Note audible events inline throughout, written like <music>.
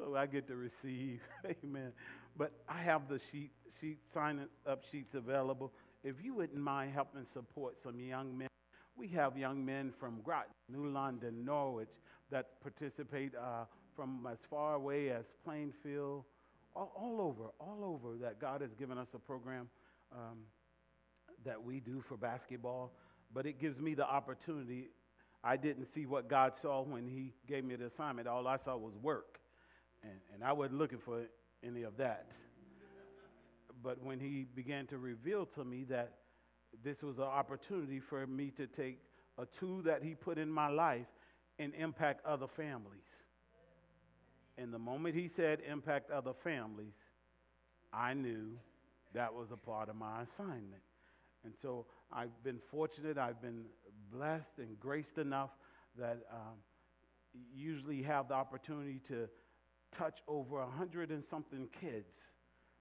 so I get to receive. <laughs> Amen. But I have the sheet, sheet sign up sheets available. If you wouldn't mind helping support some young men, we have young men from Groton, New London, Norwich that participate uh, from as far away as Plainfield, all, all, over, all over that God has given us a program um, that we do for basketball. But it gives me the opportunity. I didn't see what God saw when He gave me the assignment. All I saw was work. And, and I wasn't looking for any of that. But when He began to reveal to me that this was an opportunity for me to take a tool that He put in my life and impact other families. And the moment He said impact other families, I knew that was a part of my assignment. And so I've been fortunate, I've been blessed and graced enough that um, usually have the opportunity to touch over a hundred and something kids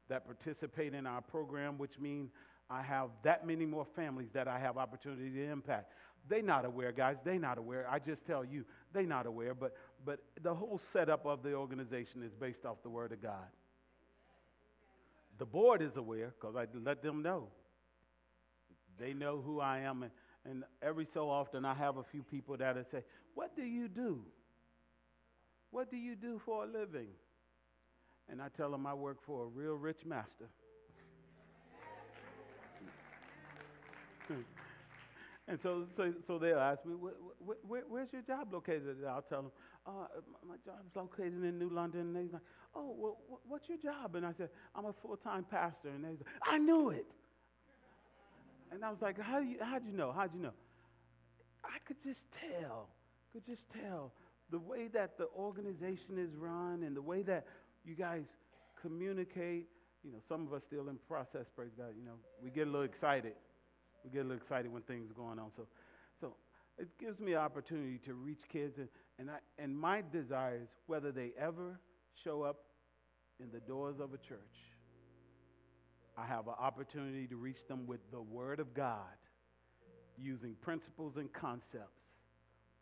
that participate in our program, which means I have that many more families that I have opportunity to impact. They not aware, guys. They not aware. I just tell you, they not aware. But but the whole setup of the organization is based off the Word of God. The board is aware because I let them know. They know who I am, and, and every so often I have a few people that say, "What do you do? What do you do for a living?" And I tell them I work for a real rich master. <laughs> And so, so, so they'll ask me, where, where, where's your job located? And I'll tell them, uh, my job's located in New London. And they're like, oh, well, what's your job? And I said, I'm a full-time pastor. And they said, I knew it. And I was like, how do you, how'd you know? How'd you know? I could just tell, could just tell the way that the organization is run and the way that you guys communicate. You know, some of us still in process, praise God. You know, we get a little excited we get a little excited when things are going on. So, so it gives me an opportunity to reach kids, and, and, I, and my desire is whether they ever show up in the doors of a church, I have an opportunity to reach them with the Word of God using principles and concepts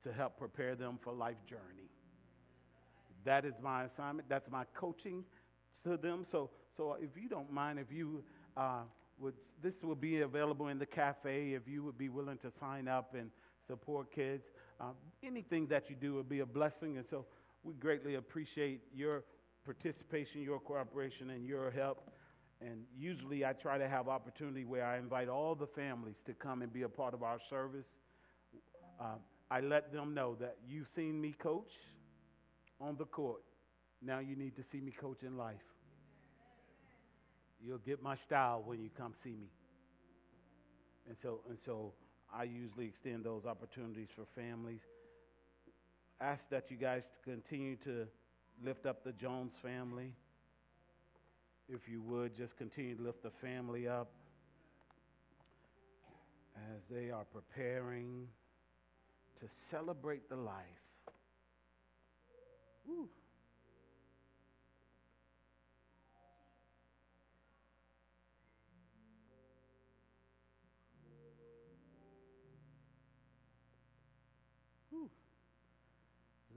to help prepare them for life journey. That is my assignment. That's my coaching to them. So, so if you don't mind, if you uh, would, this will be available in the cafe if you would be willing to sign up and support kids. Um, anything that you do will be a blessing. And so we greatly appreciate your participation, your cooperation, and your help. And usually I try to have opportunity where I invite all the families to come and be a part of our service. Uh, I let them know that you've seen me coach on the court. Now you need to see me coach in life. You'll get my style when you come see me. And so, and so I usually extend those opportunities for families. Ask that you guys continue to lift up the Jones family. If you would, just continue to lift the family up as they are preparing to celebrate the life.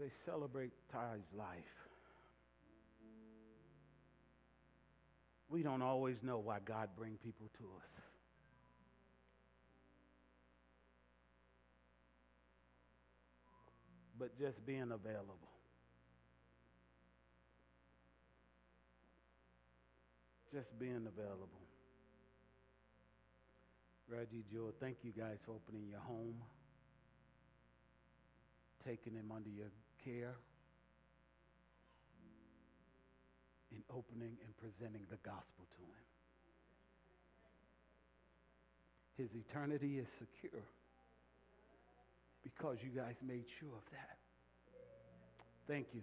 They celebrate Ty's life. We don't always know why God bring people to us. But just being available. Just being available. Reggie, Joe, thank you guys for opening your home, taking him under your care and opening and presenting the gospel to him. His eternity is secure because you guys made sure of that. Thank you.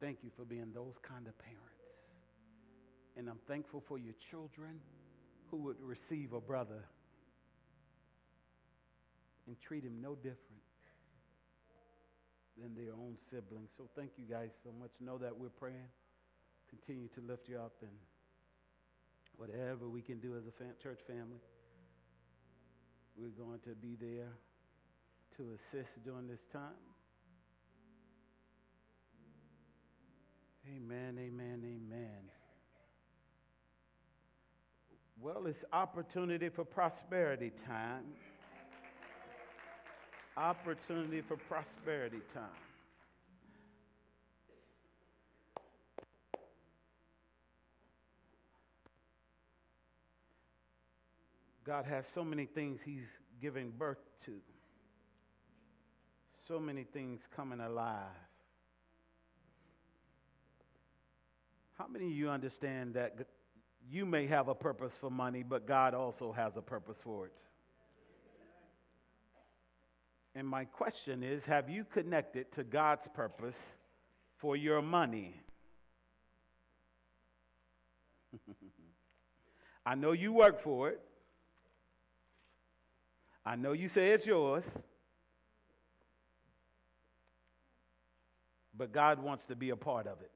Thank you for being those kind of parents. And I'm thankful for your children who would receive a brother and treat him no different than their own siblings. So thank you guys so much. Know that we're praying. Continue to lift you up and whatever we can do as a fam- church family, we're going to be there to assist during this time. Amen, amen, amen. Well, it's opportunity for prosperity time. Opportunity for prosperity time. God has so many things He's giving birth to, so many things coming alive. How many of you understand that you may have a purpose for money, but God also has a purpose for it? And my question is have you connected to God's purpose for your money? <laughs> I know you work for it. I know you say it's yours. But God wants to be a part of it.